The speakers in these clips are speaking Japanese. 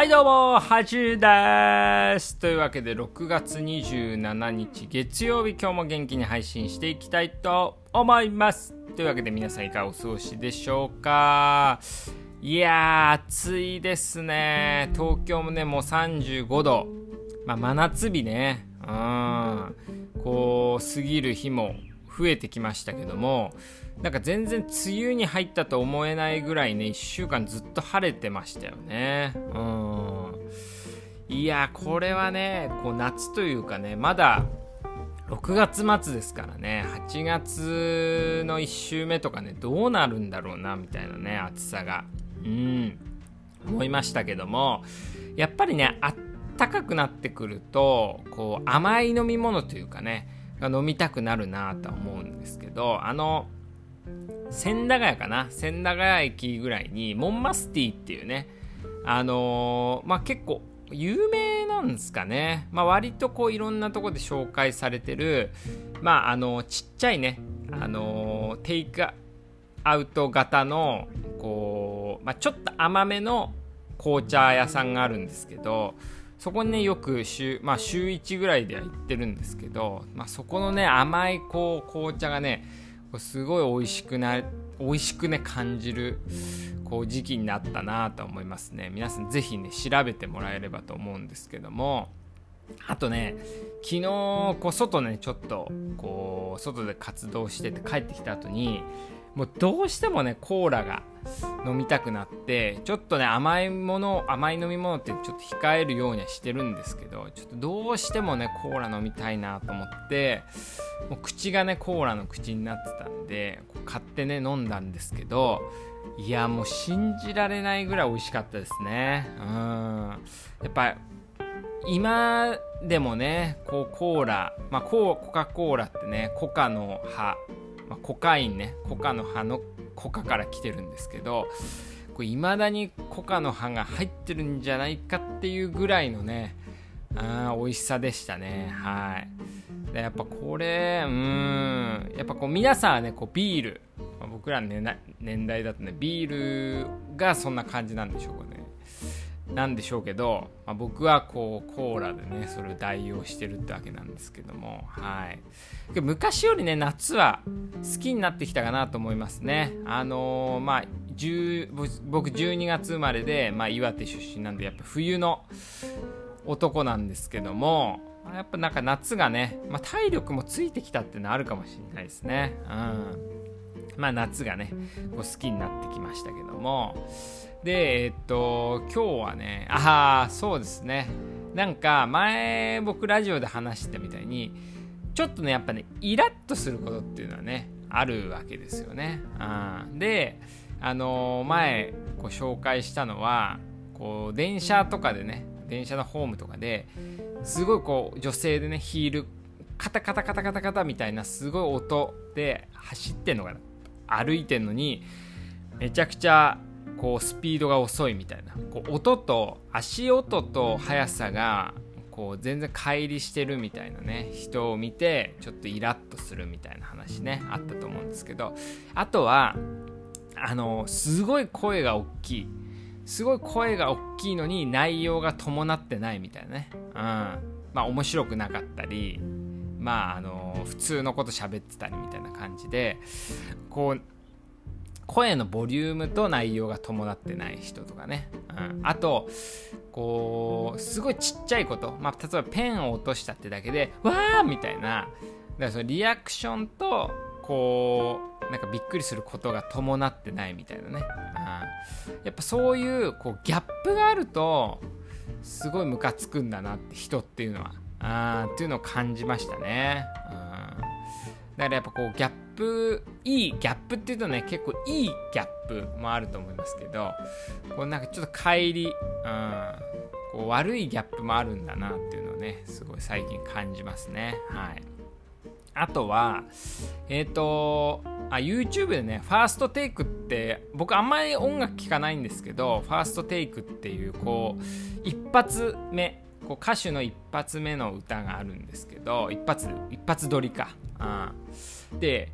はいどうも、はじです。というわけで、6月27日月曜日、今日も元気に配信していきたいと思います。というわけで、皆さんいかがお過ごしでしょうか？いやー、暑いですね。東京もね、もう35度。まあ、真夏日ね。うん。こう、過ぎる日も増えてきましたけども、なんか全然梅雨に入ったと思えないぐらいね、1週間ずっと晴れてましたよね。うん。いや、これはね、こう夏というかね、まだ6月末ですからね、8月の1週目とかね、どうなるんだろうな、みたいなね、暑さが。うん。思いましたけども、やっぱりね、あったかくなってくると、こう甘い飲み物というかね、が飲みたくなるなとは思うんですけど、あの、千駄ヶ谷かな？千駄ヶ谷駅ぐらいにモンマスティっていうねあのー、まあ結構有名なんですかね、まあ、割とこういろんなとこで紹介されてるまああのちっちゃいねあのー、テイクアウト型のこう、まあ、ちょっと甘めの紅茶屋さんがあるんですけどそこにねよく週,、まあ、週1ぐらいでは行ってるんですけど、まあ、そこのね甘いこう紅茶がねすごい美味しくな美味しくね感じるこう時期になったなと思いますね。皆さん是非ね調べてもらえればと思うんですけども。あとね昨日こう外ねちょっとこう外で活動してて帰ってきた後にもうどうしてもねコーラが飲みたくなってちょっとね甘いもの甘い飲み物ってちょっと控えるようにはしてるんですけどちょっとどうしてもねコーラ飲みたいなと思ってもう口がねコーラの口になってたんで買ってね飲んだんですけどいやもう信じられないぐらい美味しかったですね。うん。やっぱ今でもねこうコーラ、まあ、コカ・コーラってねコカの葉、コカインねコカの葉のコカから来てるんですけどいまだにコカの葉が入ってるんじゃないかっていうぐらいのねあ美味しさでしたね。はい。でやっぱこれうんやっぱこう皆さんはねこうビール、僕らの、年代だとねビールがそんな感じなんでしょうかね。なんでしょうけど、まあ、僕はこうコーラでねそれを代用してるってわけなんですけどもはい。昔よりね夏は好きになってきたかなと思いますね。あのー、まあ僕12月生まれで、まあ、岩手出身なんでやっぱ冬の男なんですけどもやっぱなんか夏がね、まあ、体力もついてきたっていうのはあるかもしれないですね。うん。まあ夏がねこう好きになってきましたけども。で、えっと、今日はね、ああ、そうですね。なんか、前、僕、ラジオで話したみたいに、ちょっとね、やっぱね、イラッとすることっていうのはね、あるわけですよね。うん、で、あのー、前、こう紹介したのは、こう、電車とかでね、電車のホームとかですごいこう、女性でね、ヒール、カタカタカタカタカタみたいなすごい音で走ってんのかな。歩いてんのに、めちゃくちゃこうスピードが遅いみたいなこう音と足音と速さがこう全然乖離してるみたいなね人を見てちょっとイラッとするみたいな話ねあったと思うんですけどあとはあのすごい声が大きい。すごい声が大きいのに内容が伴ってないみたいなね、うん、まあ面白くなかったりまああの普通のこと喋ってたりみたいな感じでこう声のボリュームと内容が伴ってない人とかね、うん、あとこうすごいちっちゃいこと、まあ、例えばペンを落としたってだけでわーみたいな。だからそのリアクションとこうなんかびっくりすることが伴ってないみたいなね、うん、やっぱそういうこうギャップがあるとすごいムカつくんだなって人っていうのはあっていうのを感じましたね、うん、だからやっぱこうギャップいいギャップっていうとね結構いいギャップもあると思いますけどこうなんかちょっと乖離、うん、こう悪いギャップもあるんだなっていうのをねすごい最近感じますね。はい。あとはえっ、ー、とあ YouTube でねファーストテイクって僕あんまり音楽聴かないんですけどファーストテイクっていうこう一発目こう歌手の一発目の歌があるんですけど一発一発撮りか、うん、で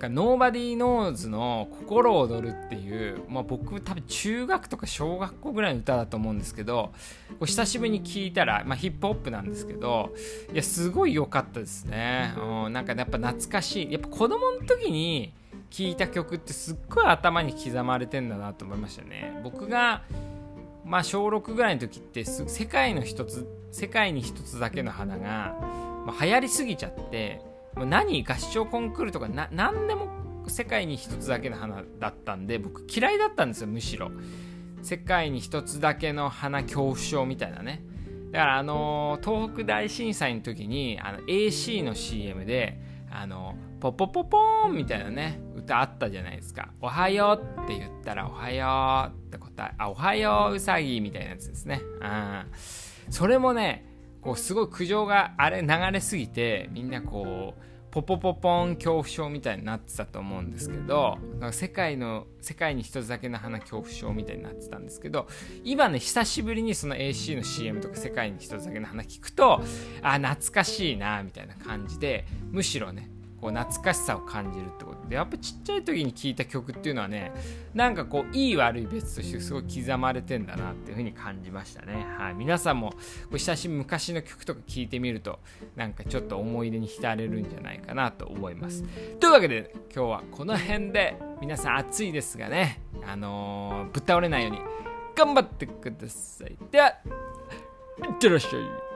ノーバディーノーズの心躍るっていう、まあ、僕多分中学とか小学校ぐらいの歌だと思うんですけどこう久しぶりに聴いたら、まあ、ヒップホップなんですけどいやすごい良かったですね、うん、なんかやっぱ懐かしい。やっぱ子供の時に聴いた曲ってすっごい頭に刻まれてんだなと思いましたね。僕がまあ小6ぐらいの時って世界の一つ世界に一つだけの花が、まあ、流行りすぎちゃってもう何合唱コンクールとかな何でも世界に一つだけの花だったんで僕嫌いだったんですよむしろ。世界に一つだけの花恐怖症みたいなね。だからあのー、東北大震災の時にあの AC の CM であのポポポポーンみたいなね歌あったじゃないですかおはようって言ったらおはようって答えあおはよううさぎみたいなやつですね。うんそれもねこうすごい苦情があれ流れすぎてみんなこうポポポポン恐怖症みたいになってたと思うんですけど世界の世界に一つだけの花恐怖症みたいになってたんですけど今ね久しぶりにその AC の CM とか世界に一つだけの花聞くとあ懐かしいなみたいな感じでむしろねこう懐かしさを感じるってことでやっぱちっちゃい時に聴いた曲っていうのはねなんかこういい悪い別としてすごい刻まれてんだなっていう風に感じましたね。はい。皆さんも久しぶり昔の曲とか聴いてみるとなんかちょっと思い出に浸れるんじゃないかなと思います。というわけで今日はこの辺で皆さん暑いですがねあのー、ぶっ倒れないように頑張ってください。ではいってらっしゃい。